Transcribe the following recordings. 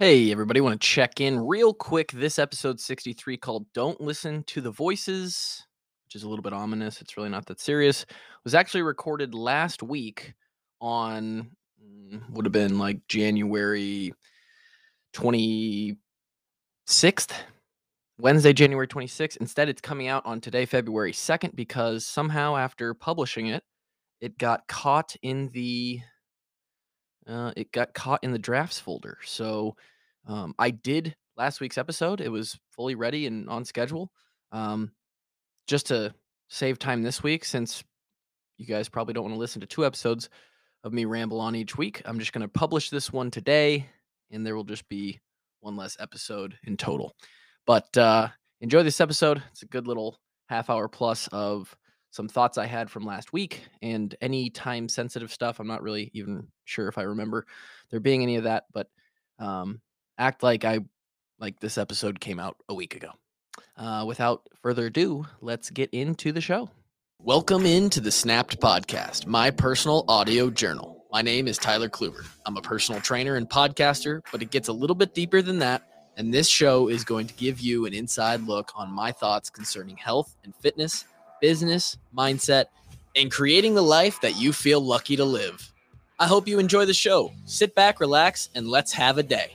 Hey, everybody, want to check in real quick. This episode 63 called Don't Listen to the Voices, which is a little bit ominous. It's really not that serious. It Was actually recorded last week on mm, would have been like January 26th, Wednesday, January 26th. Instead, it's coming out on today, February 2nd, because somehow after publishing it, it got caught in the uh, it got caught in the drafts folder. So um, I did last week's episode. It was fully ready and on schedule. Um, just to save time this week, since you guys probably don't want to listen to two episodes of me ramble on each week, I'm just going to publish this one today, and there will just be one less episode in total. But uh, enjoy this episode. It's a good little half hour plus of some thoughts I had from last week and any time sensitive stuff. I'm not really even sure if I remember there being any of that, but um, act like I like this episode came out a week ago. Uh, without further ado, let's get into the show. Welcome into the Snapped Podcast, my personal audio journal. My name is Tyler Kluber. I'm a personal trainer and podcaster, but it gets a little bit deeper than that. And this show is going to give you an inside look on my thoughts concerning health and fitness business, mindset, and creating the life that you feel lucky to live. I hope you enjoy the show. Sit back, relax, and let's have a day.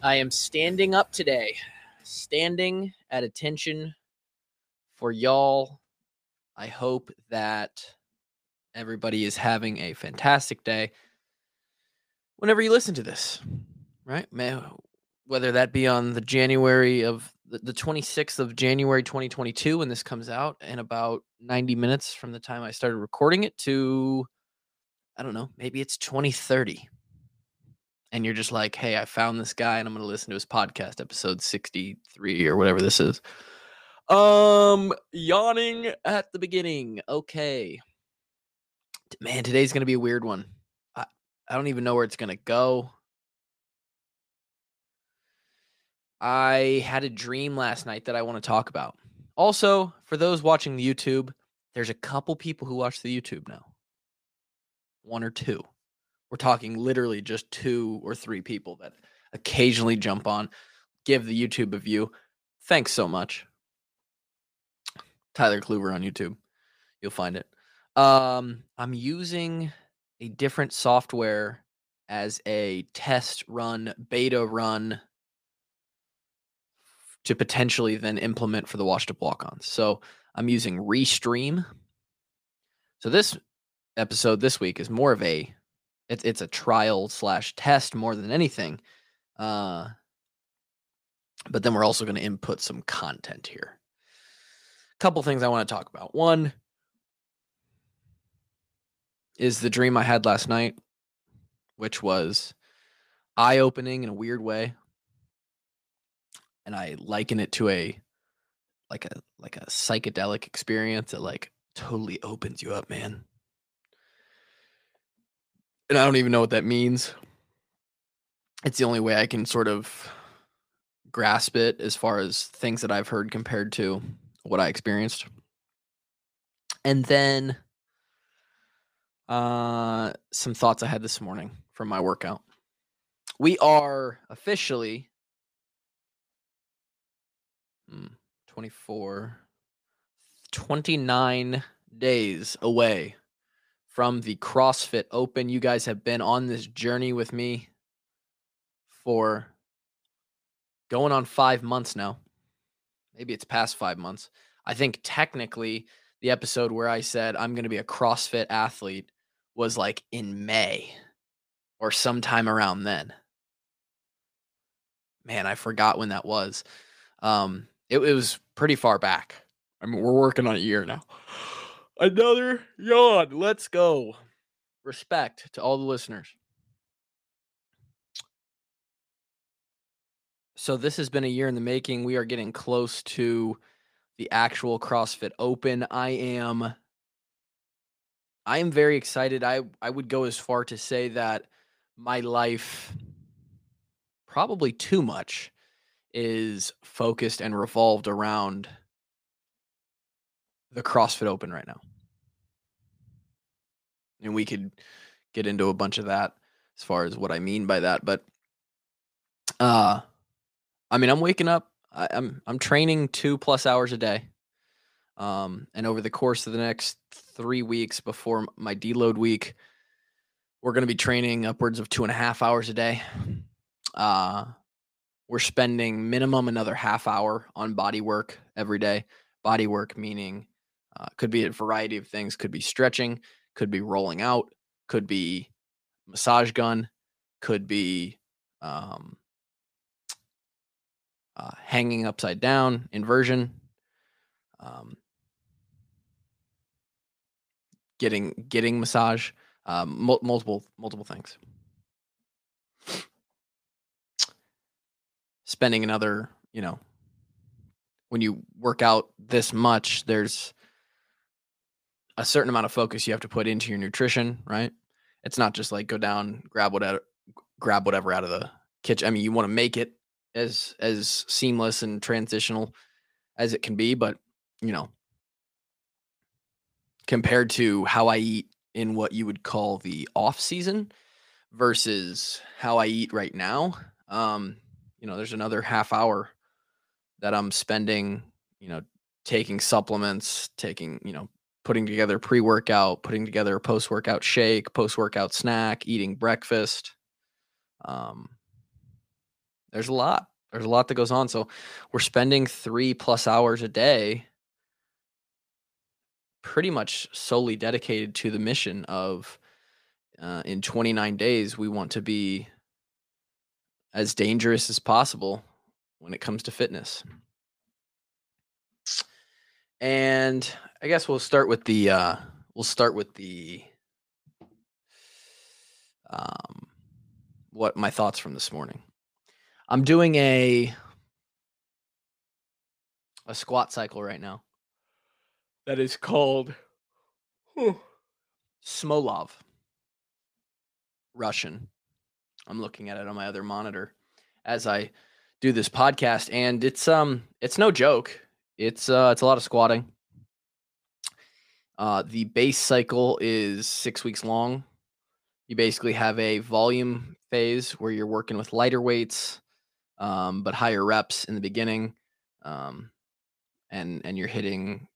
I am standing up today, standing at attention for y'all. I hope that Everybody is having a fantastic day. Whenever you listen to this, right? Whether that be on the January of the 26th of January 2022 when this comes out in about 90 minutes from the time I started recording it to I don't know, maybe it's 2030. And you're just like, "Hey, I found this guy and I'm going to listen to his podcast episode 63 or whatever this is." Um, yawning at the beginning. Okay man, today's gonna be a weird one. I, I don't even know where it's gonna go. I had a dream last night that I want to talk about. Also, for those watching the YouTube, there's a couple people who watch the YouTube now. One or two. We're talking literally just two or three people that occasionally jump on, give the YouTube a view. Thanks so much. Tyler Kluber on YouTube. You'll find it. Um, I'm using a different software as a test run, beta run to potentially then implement for the washed up walk ons. So I'm using Restream. So this episode this week is more of a it's it's a trial slash test more than anything. Uh, but then we're also going to input some content here. A couple things I want to talk about. One, is the dream I had last night, which was eye opening in a weird way. And I liken it to a like a like a psychedelic experience that like totally opens you up, man. And I don't even know what that means. It's the only way I can sort of grasp it as far as things that I've heard compared to what I experienced. And then uh, some thoughts I had this morning from my workout. We are officially hmm, 24, 29 days away from the CrossFit Open. You guys have been on this journey with me for going on five months now. Maybe it's past five months. I think technically the episode where I said I'm going to be a CrossFit athlete was like in May or sometime around then. Man, I forgot when that was. Um, it, it was pretty far back. I mean, we're working on a year now. Another yawn. Let's go. Respect to all the listeners. So this has been a year in the making. We are getting close to the actual CrossFit Open. I am I am very excited. I I would go as far to say that my life probably too much is focused and revolved around the CrossFit Open right now. And we could get into a bunch of that as far as what I mean by that, but uh I mean, I'm waking up I, I'm I'm training 2 plus hours a day. Um and over the course of the next 3 weeks before my deload week, we're going to be training upwards of two and a half hours a day. Uh, we're spending minimum another half hour on body work every day. Body work meaning uh, could be a variety of things. Could be stretching. Could be rolling out. Could be massage gun. Could be um, uh, hanging upside down, inversion. Um, getting getting massage um, multiple multiple things. Spending another, you know, when you work out this much, there's a certain amount of focus you have to put into your nutrition, right? It's not just like go down, grab whatever, grab whatever out of the kitchen. I mean, you want to make it as as seamless and transitional as it can be, but you know, compared to how I eat in what you would call the off season versus how I eat right now. Um, you know, there's another half hour that I'm spending, you know, taking supplements, taking, you know, putting together pre-workout, putting together a post-workout shake, post-workout snack, eating breakfast. Um, there's a lot. There's a lot that goes on. So we're spending three plus hours a day pretty much solely dedicated to the mission of uh, in 29 days we want to be as dangerous as possible when it comes to fitness. And i guess we'll start with the uh, we'll start with the um, what my thoughts from this morning. I'm doing a a squat cycle right now that is called Smolov. Russian. I'm looking at it on my other monitor as I do this podcast and it's um it's no joke. It's uh it's a lot of squatting. Uh the base cycle is 6 weeks long. You basically have a volume phase where you're working with lighter weights um but higher reps in the beginning. Um and and you're hitting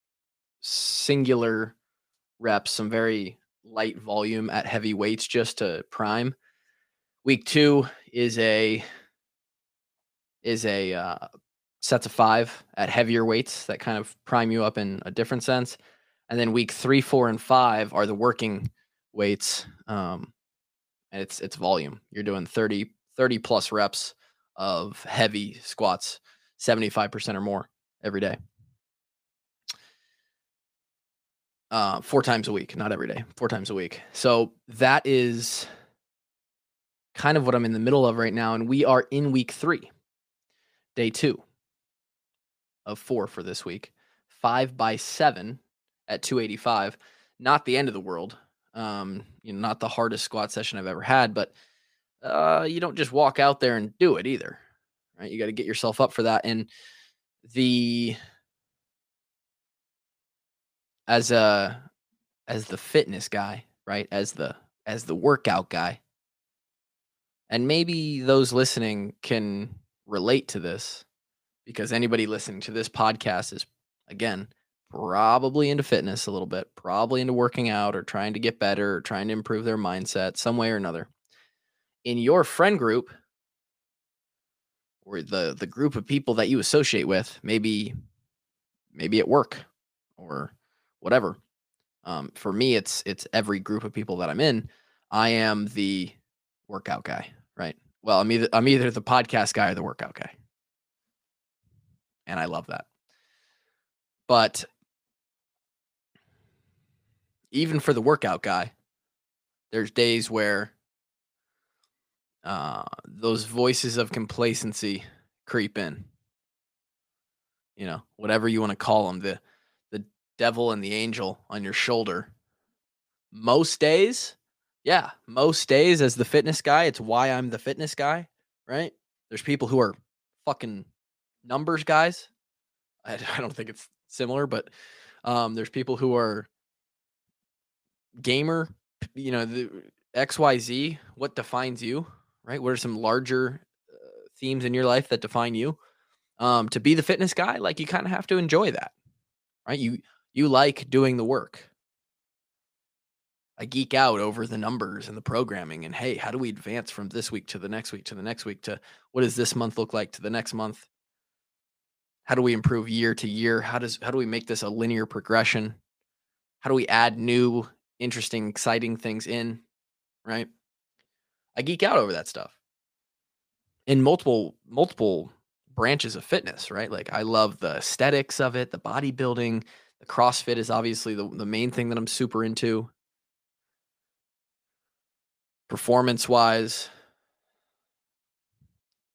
singular reps, some very light volume at heavy weights just to prime. Week two is a is a uh, sets of five at heavier weights that kind of prime you up in a different sense. And then week three, four, and five are the working weights. Um, and it's it's volume. You're doing 30, 30 plus reps of heavy squats, 75% or more every day. Uh, four times a week, not every day, four times a week. So that is kind of what I'm in the middle of right now. And we are in week three, day two of four for this week, five by seven at 285. Not the end of the world. Um, you know, not the hardest squat session I've ever had, but uh, you don't just walk out there and do it either, right? You got to get yourself up for that. And the as a as the fitness guy, right? As the as the workout guy. And maybe those listening can relate to this because anybody listening to this podcast is again probably into fitness a little bit, probably into working out or trying to get better or trying to improve their mindset some way or another. In your friend group or the the group of people that you associate with, maybe maybe at work or whatever. Um, for me, it's it's every group of people that I'm in. I am the workout guy, right? Well, I'm either I'm either the podcast guy or the workout guy, and I love that. But even for the workout guy, there's days where uh, those voices of complacency creep in. You know, whatever you want to call them, the devil and the angel on your shoulder. Most days, yeah, most days as the fitness guy, it's why I'm the fitness guy, right? There's people who are fucking numbers guys. I, I don't think it's similar, but um, there's people who are gamer, you know, the XYZ, what defines you, right? What are some larger uh, themes in your life that define you? Um, to be the fitness guy, like you kind of have to enjoy that, right? You you like doing the work. I geek out over the numbers and the programming and hey, how do we advance from this week to the next week to the next week to what does this month look like to the next month? How do we improve year to year? How does how do we make this a linear progression? How do we add new, interesting, exciting things in? Right? I geek out over that stuff. In multiple multiple branches of fitness, right? Like I love the aesthetics of it, the bodybuilding, CrossFit is obviously the, the main thing that I'm super into. Performance wise,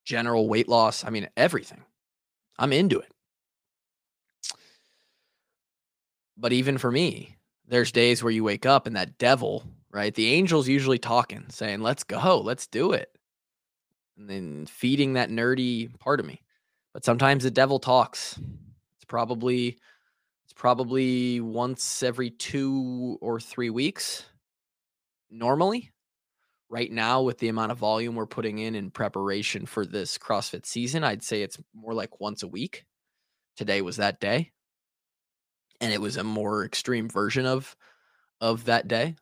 general weight loss, I mean, everything. I'm into it. But even for me, there's days where you wake up and that devil, right? The angel's usually talking, saying, let's go, let's do it. And then feeding that nerdy part of me. But sometimes the devil talks. It's probably it's probably once every 2 or 3 weeks normally. Right now with the amount of volume we're putting in in preparation for this CrossFit season, I'd say it's more like once a week. Today was that day. And it was a more extreme version of of that day.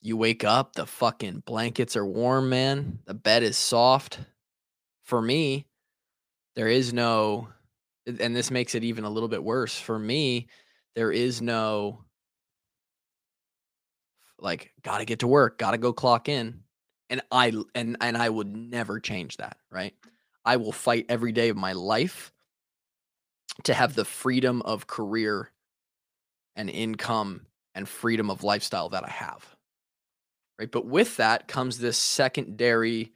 You wake up, the fucking blankets are warm, man. The bed is soft. For me, there is no and this makes it even a little bit worse for me there is no like gotta get to work gotta go clock in and i and and i would never change that right? I will fight every day of my life to have the freedom of career and income and freedom of lifestyle that i have right? But with that comes this secondary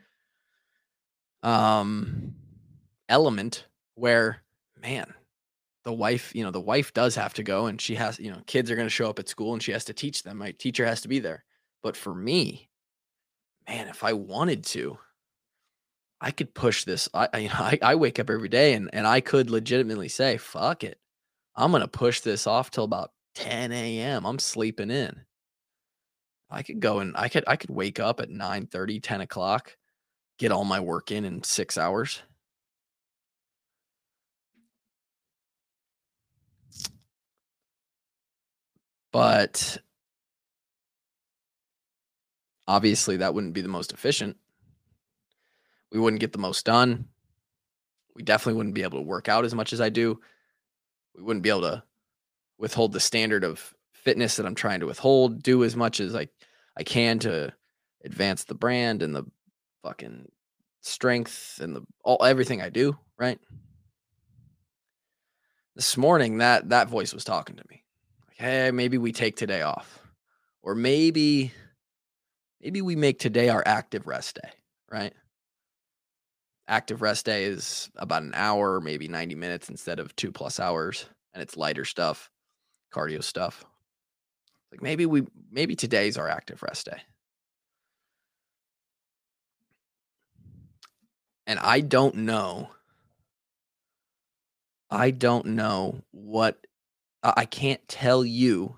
um element where, man, the wife, you know, the wife does have to go and she has, you know, kids are going to show up at school and she has to teach them. My teacher has to be there. But for me, man, if I wanted to, I could push this. I, I, I, I wake up every day and, and I could legitimately say, fuck it. I'm going to push this off till about 10 a.m. I'm sleeping in. I could go and I could, I could wake up at 9 30, 10 o'clock, get all my work in in six hours. But obviously, that wouldn't be the most efficient. We wouldn't get the most done. We definitely wouldn't be able to work out as much as I do. We wouldn't be able to withhold the standard of fitness that I'm trying to withhold, do as much as I, I can to advance the brand and the fucking strength and the all everything I do, right? This morning that that voice was talking to me hey, maybe we take today off. Or maybe maybe we make today our active rest day, right? Active rest day is about an hour, maybe 90 minutes instead of 2 plus hours and it's lighter stuff, cardio stuff. Like maybe we maybe today's our active rest day. And I don't know I don't know what I can't tell you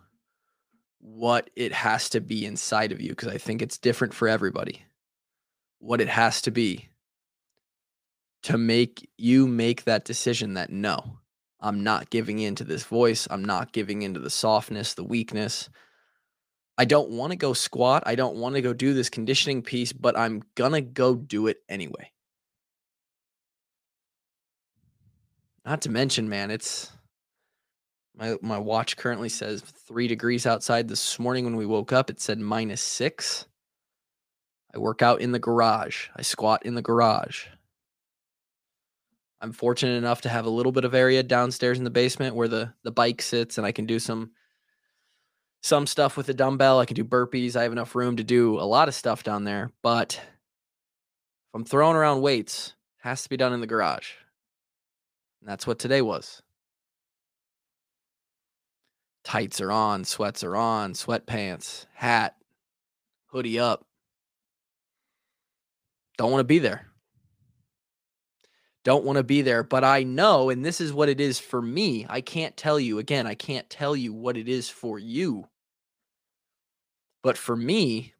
what it has to be inside of you because I think it's different for everybody. What it has to be to make you make that decision that no, I'm not giving in to this voice. I'm not giving into the softness, the weakness. I don't want to go squat. I don't want to go do this conditioning piece, but I'm going to go do it anyway. Not to mention, man, it's my my watch currently says three degrees outside. This morning when we woke up, it said minus six. I work out in the garage. I squat in the garage. I'm fortunate enough to have a little bit of area downstairs in the basement where the the bike sits, and I can do some some stuff with the dumbbell. I can do burpees. I have enough room to do a lot of stuff down there. But if I'm throwing around weights, has to be done in the garage. And that's what today was tights are on, sweats are on, sweatpants, hat, hoodie up. Don't want to be there. don't want to be there, but I know, and this is what it is for me. I can't tell you again, I can't tell you what it is for you. But for me,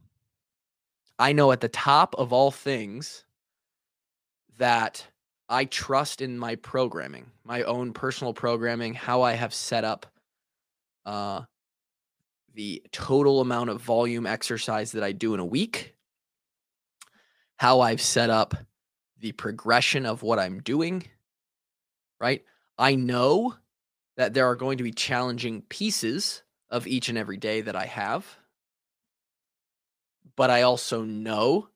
I know at the top of all things that I trust in my programming, my own personal programming, how I have set up uh, the total amount of volume exercise that I do in a week, how I've set up the progression of what I'm doing, right? I know that there are going to be challenging pieces of each and every day that I have. But I also know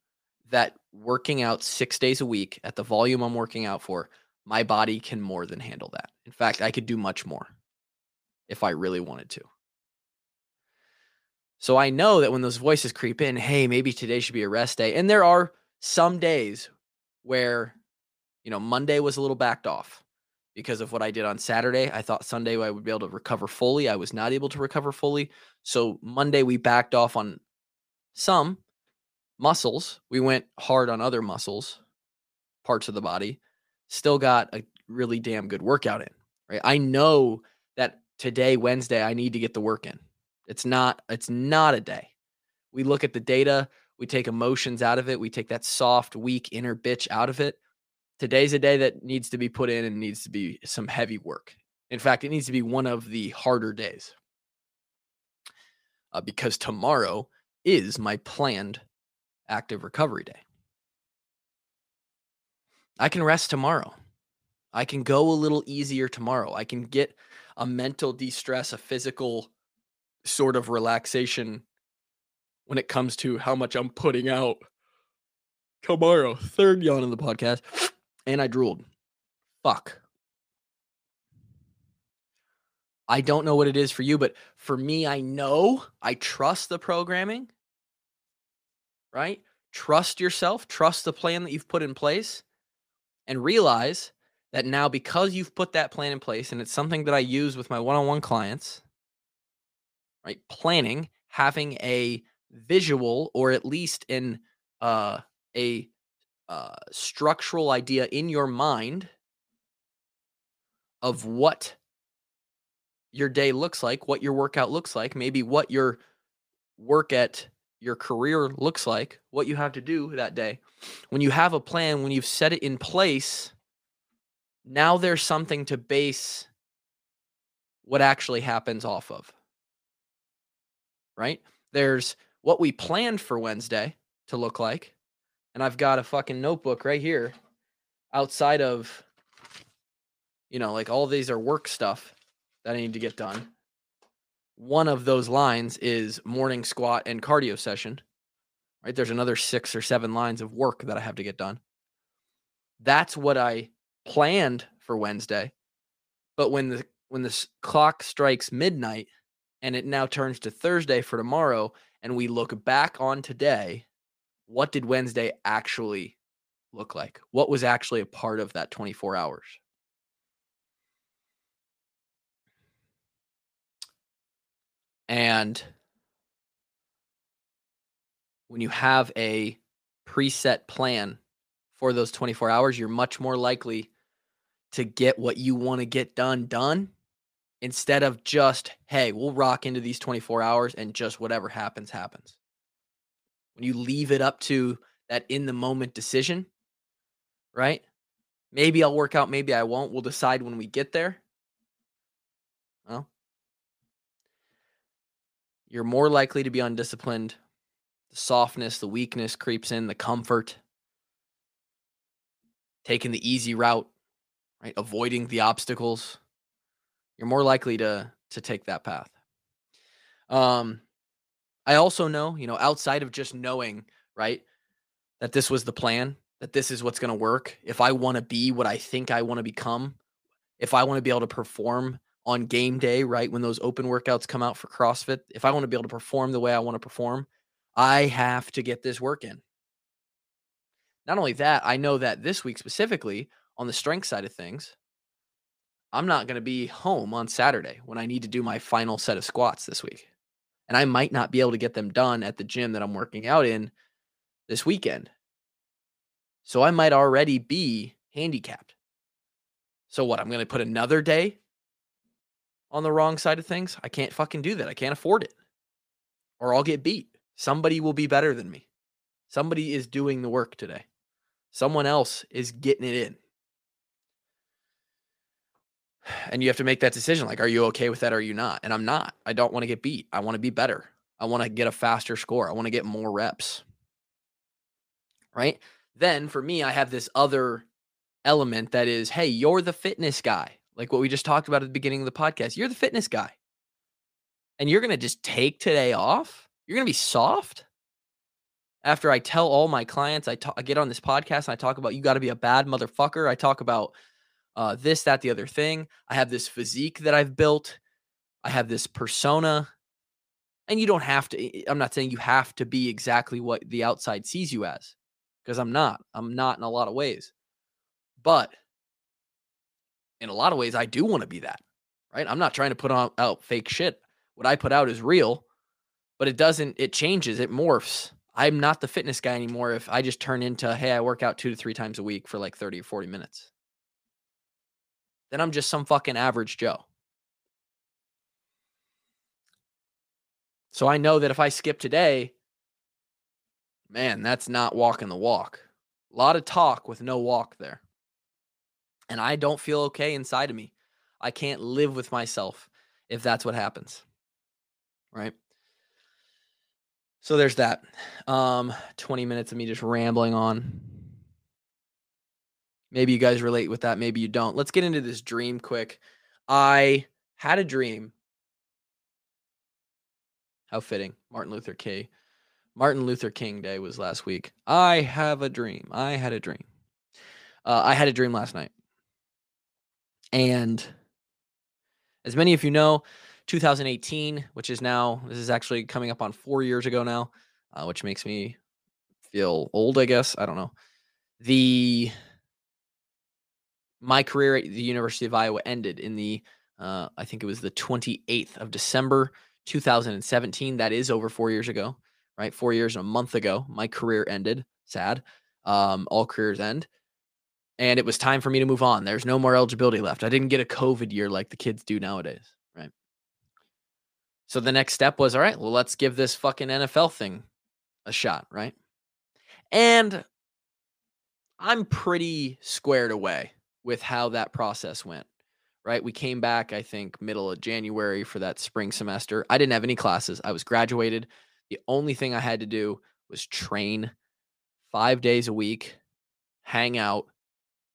that working out six days a week at the volume I'm working out for, my body can more than handle that. In fact, I could do much more if I really wanted to. So I know that when those voices creep in, hey, maybe today should be a rest day. And there are some days where, you know, Monday was a little backed off because of what I did on Saturday. I thought Sunday I would be able to recover fully. I was not able to recover fully. So Monday we backed off on some muscles. We went hard on other muscles, parts of the body. Still got a really damn good workout in, right? I know that today, Wednesday, I need to get the work in. It's not it's not a day. We look at the data, we take emotions out of it, we take that soft, weak inner bitch out of it. Today's a day that needs to be put in and needs to be some heavy work. In fact, it needs to be one of the harder days. Uh, because tomorrow is my planned active recovery day. I can rest tomorrow. I can go a little easier tomorrow. I can get a mental de stress, a physical sort of relaxation when it comes to how much I'm putting out tomorrow. Third yawn in the podcast. And I drooled. Fuck. I don't know what it is for you, but for me, I know I trust the programming, right? Trust yourself, trust the plan that you've put in place, and realize that now because you've put that plan in place, and it's something that I use with my one on one clients, right? Planning, having a visual or at least in uh, a uh, structural idea in your mind of what your day looks like, what your workout looks like, maybe what your work at your career looks like, what you have to do that day. When you have a plan, when you've set it in place, now there's something to base what actually happens off of right? There's what we planned for Wednesday to look like. And I've got a fucking notebook right here outside of, you know, like all these are work stuff that I need to get done. One of those lines is morning squat and cardio session, right? There's another six or seven lines of work that I have to get done. That's what I planned for Wednesday. But when the when the clock strikes midnight, and it now turns to Thursday for tomorrow, and we look back on today, what did Wednesday actually look like? What was actually a part of that 24 hours? And when you have a preset plan for those 24 hours, you're much more likely to get what you want to get done done instead of just, hey, we'll rock into these 24 hours and just whatever happens, happens. When you leave it up to that in the moment decision, right? Maybe I'll work out, maybe I won't. We'll decide when we get there. Well, you're more likely to be undisciplined. The softness, the weakness creeps in, the comfort, taking the easy route, right? Avoiding the obstacles you're more likely to to take that path. Um, I also know, you know, outside of just knowing, right, that this was the plan, that this is what's going to work. If I want to be what I think I want to become, if I want to be able to perform on game day, right, when those open workouts come out for CrossFit, if I want to be able to perform the way I want to perform, I have to get this work in. Not only that, I know that this week specifically on the strength side of things, I'm not going to be home on Saturday when I need to do my final set of squats this week. And I might not be able to get them done at the gym that I'm working out in this weekend. So I might already be handicapped. So what? I'm going to put another day on the wrong side of things? I can't fucking do that. I can't afford it. Or I'll get beat. Somebody will be better than me. Somebody is doing the work today. Someone else is getting it in. And you have to make that decision like, are you okay with that or are you not? And I'm not. I don't want to get beat. I want to be better. I want to get a faster score. I want to get more reps. Right? Then for me, I have this other element that is, hey, you're the fitness guy. Like what we just talked about at the beginning of the podcast. You're the fitness guy. And you're going to just take today off? You're going to be soft? After I tell all my clients, I, talk, I get on this podcast and I talk about you got to be a bad motherfucker. I talk about uh, this, that, the other thing. I have this physique that I've built. I have this persona. And you don't have to, I'm not saying you have to be exactly what the outside sees you as, because I'm not. I'm not in a lot of ways. But in a lot of ways, I do want to be that, right? I'm not trying to put on, out fake shit. What I put out is real, but it doesn't, it changes, it morphs. I'm not the fitness guy anymore if I just turn into, hey, I work out two to three times a week for like 30 or 40 minutes then I'm just some fucking average Joe. So I know that if I skip today, man, that's not walking the walk. A lot of talk with no walk there. And I don't feel okay inside of me. I can't live with myself if that's what happens. Right? So there's that. Um 20 minutes of me just rambling on. Maybe you guys relate with that. Maybe you don't. Let's get into this dream quick. I had a dream. How fitting. Martin Luther King. Martin Luther King Day was last week. I have a dream. I had a dream. Uh, I had a dream last night. And as many of you know, 2018, which is now, this is actually coming up on four years ago now, uh, which makes me feel old, I guess. I don't know. The my career at the University of Iowa ended in the, uh, I think it was the 28th of December, 2017. That is over four years ago, right? Four years and a month ago, my career ended. Sad. Um, all careers end. And it was time for me to move on. There's no more eligibility left. I didn't get a COVID year like the kids do nowadays, right? So the next step was all right, well, let's give this fucking NFL thing a shot, right? And I'm pretty squared away with how that process went. Right. We came back, I think, middle of January for that spring semester. I didn't have any classes. I was graduated. The only thing I had to do was train five days a week, hang out,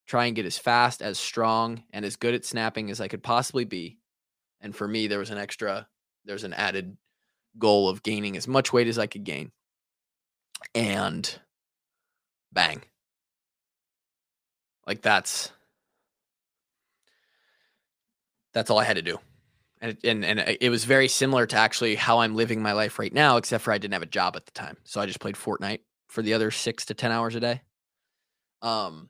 try and get as fast, as strong, and as good at snapping as I could possibly be. And for me, there was an extra, there's an added goal of gaining as much weight as I could gain. And bang. Like that's that's all I had to do. And, and and it was very similar to actually how I'm living my life right now, except for I didn't have a job at the time, so I just played Fortnite for the other six to ten hours a day. Um,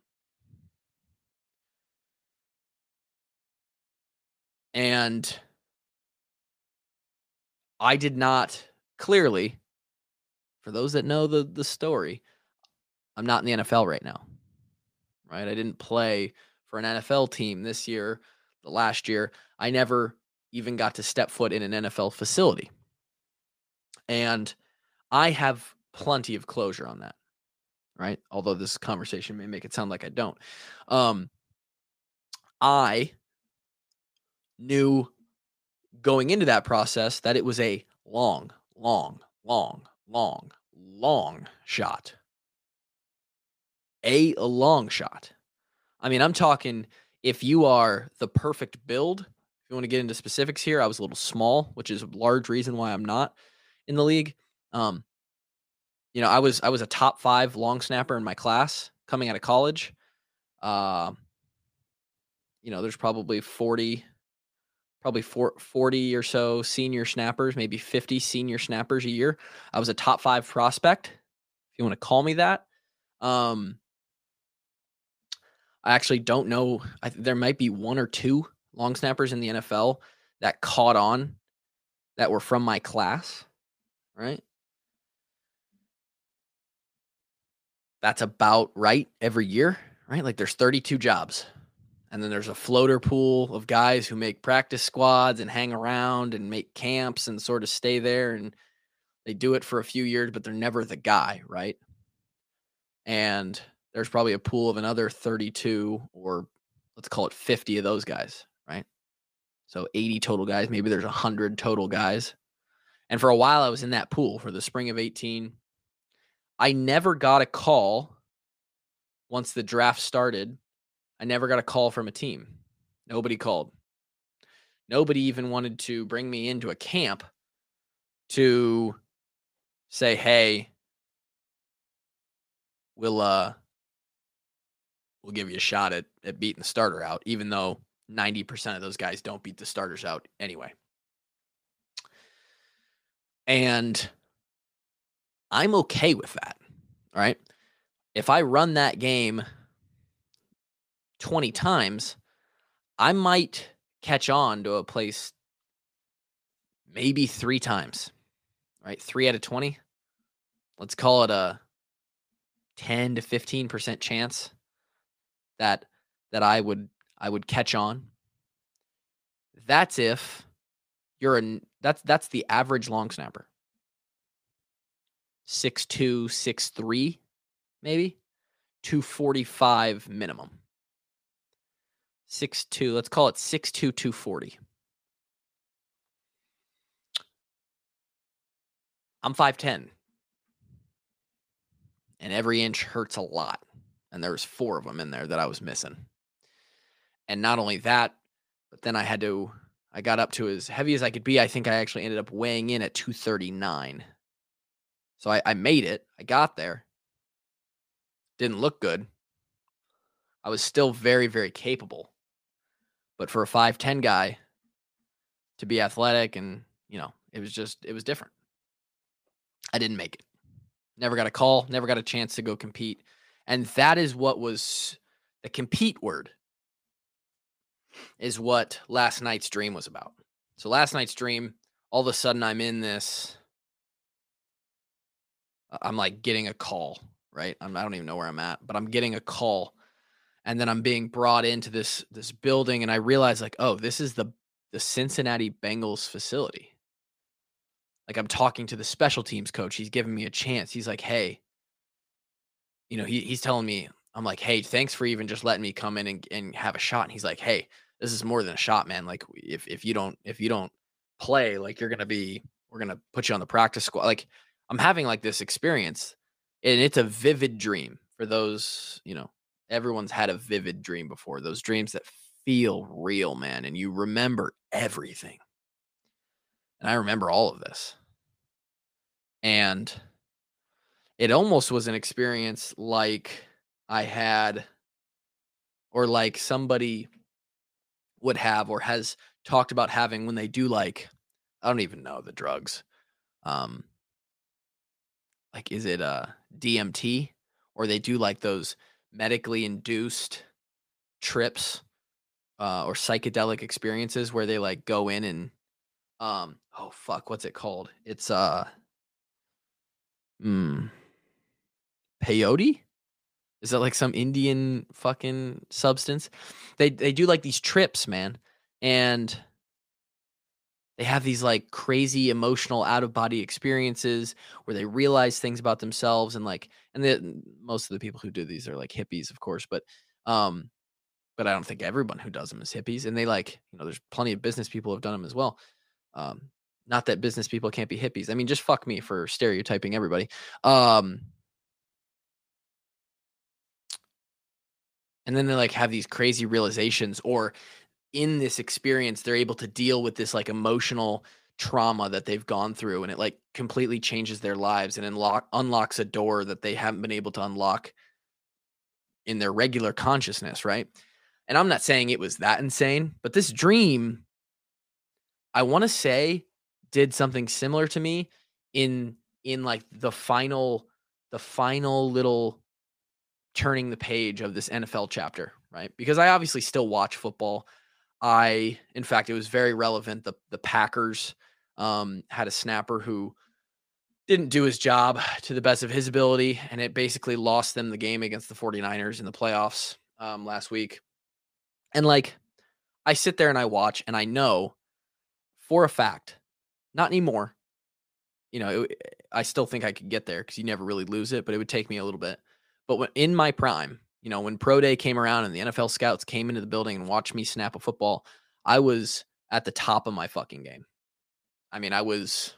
and I did not clearly, for those that know the the story, I'm not in the NFL right now. Right, I didn't play for an NFL team this year the last year, I never even got to step foot in an NFL facility. And I have plenty of closure on that, right? Although this conversation may make it sound like I don't. Um, I knew going into that process that it was a long, long, long, long, long shot. A long shot. I mean, I'm talking if you are the perfect build, if you want to get into specifics here, I was a little small, which is a large reason why I'm not in the league. Um, you know, I was I was a top five long snapper in my class coming out of college. Uh, you know, there's probably 40, probably 40 or so senior snappers, maybe 50 senior snappers a year. I was a top five prospect, if you want to call me that. Um, I actually don't know. I, there might be one or two long snappers in the NFL that caught on that were from my class, right? That's about right every year, right? Like there's 32 jobs. And then there's a floater pool of guys who make practice squads and hang around and make camps and sort of stay there. And they do it for a few years, but they're never the guy, right? And there's probably a pool of another 32 or let's call it 50 of those guys, right? So 80 total guys. Maybe there's 100 total guys. And for a while, I was in that pool for the spring of 18. I never got a call once the draft started. I never got a call from a team. Nobody called. Nobody even wanted to bring me into a camp to say, hey, we'll uh we'll give you a shot at, at beating the starter out, even though 90% of those guys don't beat the starters out anyway. And I'm okay with that. Right. If I run that game 20 times, I might catch on to a place maybe three times, right? Three out of 20. Let's call it a 10 to 15% chance that that I would I would catch on. That's if you're a that's that's the average long snapper. Six two, six three, maybe. 245 minimum. Six two, let's call it six two two forty. I'm 5'10. And every inch hurts a lot. And there was four of them in there that I was missing. And not only that, but then I had to I got up to as heavy as I could be. I think I actually ended up weighing in at 239. So I, I made it. I got there. Didn't look good. I was still very, very capable. But for a 5'10 guy to be athletic and, you know, it was just, it was different. I didn't make it. Never got a call, never got a chance to go compete. And that is what was the compete word is what last night's dream was about. So last night's dream, all of a sudden I'm in this uh, I'm like getting a call, right? I'm, I don't even know where I'm at, but I'm getting a call and then I'm being brought into this this building and I realize like, oh, this is the the Cincinnati Bengals facility. Like I'm talking to the special teams coach. He's giving me a chance. He's like, "Hey, you know, he, he's telling me, I'm like, hey, thanks for even just letting me come in and, and have a shot. And he's like, hey, this is more than a shot, man. Like if if you don't if you don't play, like you're gonna be we're gonna put you on the practice squad. Like I'm having like this experience, and it's a vivid dream for those, you know, everyone's had a vivid dream before. Those dreams that feel real, man, and you remember everything. And I remember all of this. And it almost was an experience like I had or like somebody would have or has talked about having when they do like I don't even know the drugs. Um like is it uh DMT or they do like those medically induced trips uh or psychedelic experiences where they like go in and um oh fuck what's it called? It's uh hmm peyote? Is that like some indian fucking substance? They they do like these trips man and they have these like crazy emotional out of body experiences where they realize things about themselves and like and the most of the people who do these are like hippies of course but um but i don't think everyone who does them is hippies and they like you know there's plenty of business people who have done them as well um not that business people can't be hippies. I mean just fuck me for stereotyping everybody um and then they like have these crazy realizations or in this experience they're able to deal with this like emotional trauma that they've gone through and it like completely changes their lives and unlock unlocks a door that they haven't been able to unlock in their regular consciousness right? And i'm not saying it was that insane but this dream i want to say did something similar to me in in like the final the final little turning the page of this NFL chapter, right? Because I obviously still watch football. I, in fact, it was very relevant. The the Packers um, had a snapper who didn't do his job to the best of his ability, and it basically lost them the game against the 49ers in the playoffs um, last week. And like, I sit there and I watch, and I know for a fact, not anymore. You know, it, I still think I could get there because you never really lose it, but it would take me a little bit. But in my prime, you know, when pro day came around and the NFL scouts came into the building and watched me snap a football, I was at the top of my fucking game. I mean, I was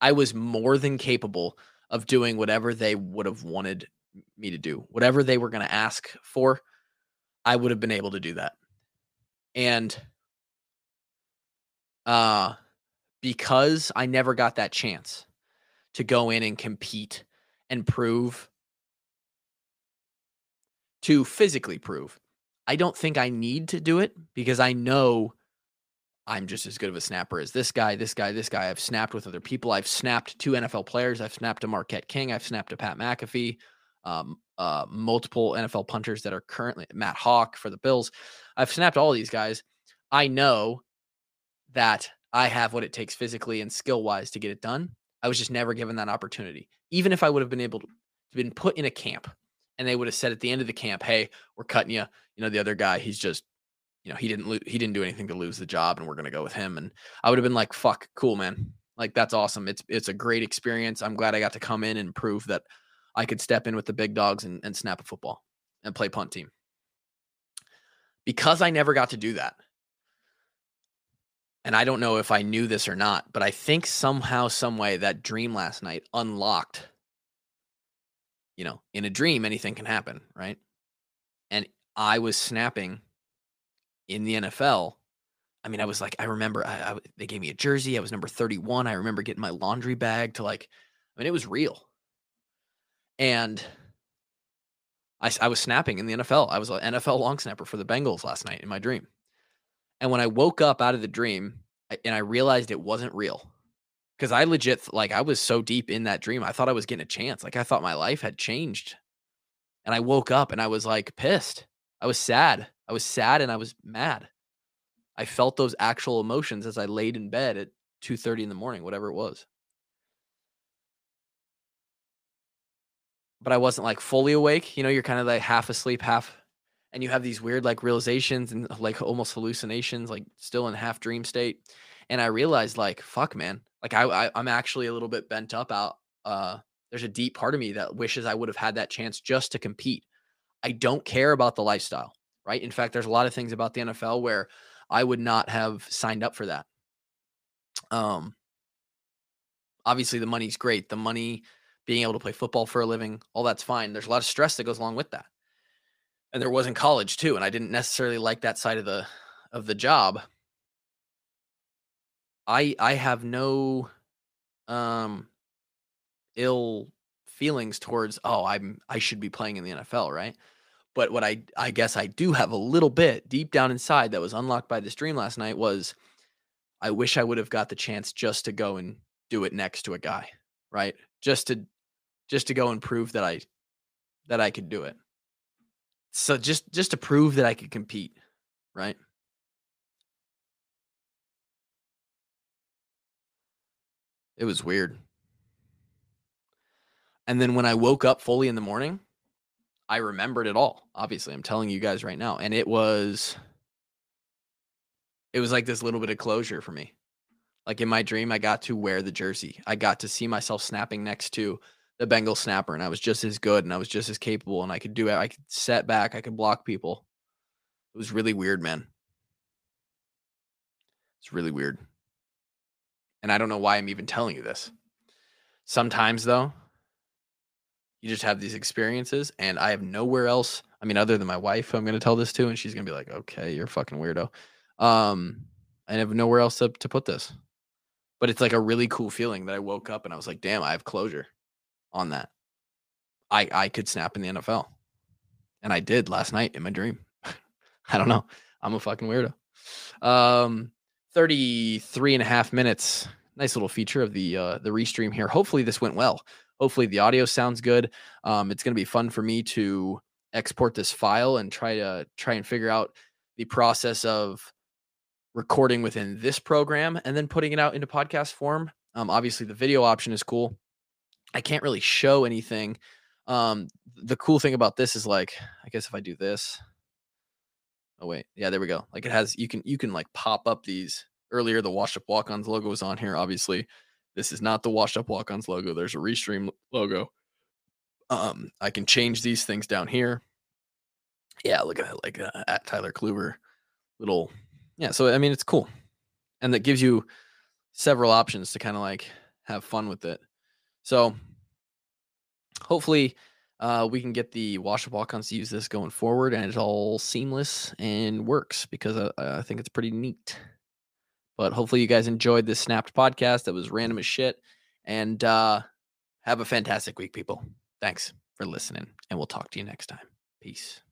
I was more than capable of doing whatever they would have wanted me to do. Whatever they were going to ask for, I would have been able to do that. And uh because I never got that chance to go in and compete and prove to physically prove. I don't think I need to do it because I know I'm just as good of a snapper as this guy, this guy, this guy. I've snapped with other people. I've snapped two NFL players. I've snapped to Marquette King. I've snapped to Pat McAfee. Um, uh, multiple NFL punters that are currently Matt Haack for the Bills. I've snapped all these guys. I know that I have what it takes physically and skill wise to get it done. I was just never given that opportunity. Even if I would have been able to been put in a camp and they would have said at the end of the camp, "Hey, we're cutting you." You know, the other guy, he's just you know, he didn't lo- he didn't do anything to lose the job, and we're gonna go with him. And I would have been like, "Fuck, cool, man! Like that's awesome. It's it's a great experience. I'm glad I got to come in and prove that I could step in with the big dogs and, and snap a football and play punt team." Because I never got to do that, and I don't know if I knew this or not, but I think somehow, some way, that dream last night unlocked. You know, in a dream, anything can happen, right? And I was snapping in the NFL, I mean, I was like, I remember I, I, they gave me a jersey. I was number 31. I remember getting my laundry bag to like, I mean, it was real. And I, I was snapping in the NFL. I was an NFL long snapper for the Bengals last night in my dream. And when I woke up out of the dream and I realized it wasn't real, because I legit, like, I was so deep in that dream, I thought I was getting a chance. Like, I thought my life had changed. And I woke up and I was like pissed. I was sad. I was sad and I was mad. I felt those actual emotions as I laid in bed at 2:30 in the morning, whatever it was. But I wasn't like fully awake. You know, you're kind of like half asleep, half and you have these weird like realizations and like almost hallucinations, like still in half dream state. And I realized like, fuck, man, like I, I I'm actually a little bit bent up out. Uh, there's a deep part of me that wishes I would have had that chance just to compete. I don't care about the lifestyle right? In fact, there's a lot of things about the NFL where I would not have signed up for that. Um, obviously, the money's great. The money, being able to play football for a living, all that's fine. There's a lot of stress that goes along with that. And there was in college too, and I didn't necessarily like that side of the of the job. I I have no um ill feelings towards oh I'm I should be playing in the NFL, right? But what I I guess I do have a little bit deep down inside that was unlocked by this dream last night was I wish I would have got the chance just to go and do it next to a guy, right? Just to just to go and prove that I that I could do it. So just just to prove that I could compete, right? It was weird. And then when I woke up fully in the morning, I remembered it all. Obviously, I'm telling you guys right now, and it was it was like this little bit of closure for me. Like in my dream, I got to wear the jersey. I got to see myself snapping next to the Bengal snapper, and I was just as good and I was just as capable, and I could do it. I could set back, I could block people. It was really weird, man. It's really weird. And I don't know why I'm even telling you this. Sometimes, though, you just have these experiences and I have nowhere else. I mean, other than my wife, I'm going to tell this to, and she's going to be like, okay, you're a fucking weirdo. Um, I have nowhere else to, to put this. But it's like a really cool feeling that I woke up and I was like, damn, I have closure on that. I I could snap in the NFL. And I did last night in my dream. I don't know. I'm a fucking weirdo. Um 33 and a half minutes. Nice little feature of the uh the restream here. Hopefully this went well. Hopefully the audio sounds good. Um, it's going to be fun for me to export this file and try to try and figure out the process of recording within this program and then putting it out into podcast form. Um, obviously, the video option is cool. I can't really show anything. Um, the cool thing about this is like, I guess if I do this, oh wait, yeah, there we go. Like it has, you can you can like pop up these. Earlier, the washed up walk-ons logo was on here. Obviously, this is not the washed up walk-ons logo. There's a restream logo. Um, I can change these things down here. Yeah, look at it, like uh, at Tyler Kluber, little. Yeah, so I mean, it's cool, and that gives you several options to kind of like have fun with it. So hopefully uh, we can get the wash up walk-ons to use this going forward and it's all seamless and works because I, I think it's pretty neat. But hopefully you guys enjoyed this snapped podcast that was random as shit. And uh, have a fantastic week, people. Thanks for listening, and we'll talk to you next time. Peace.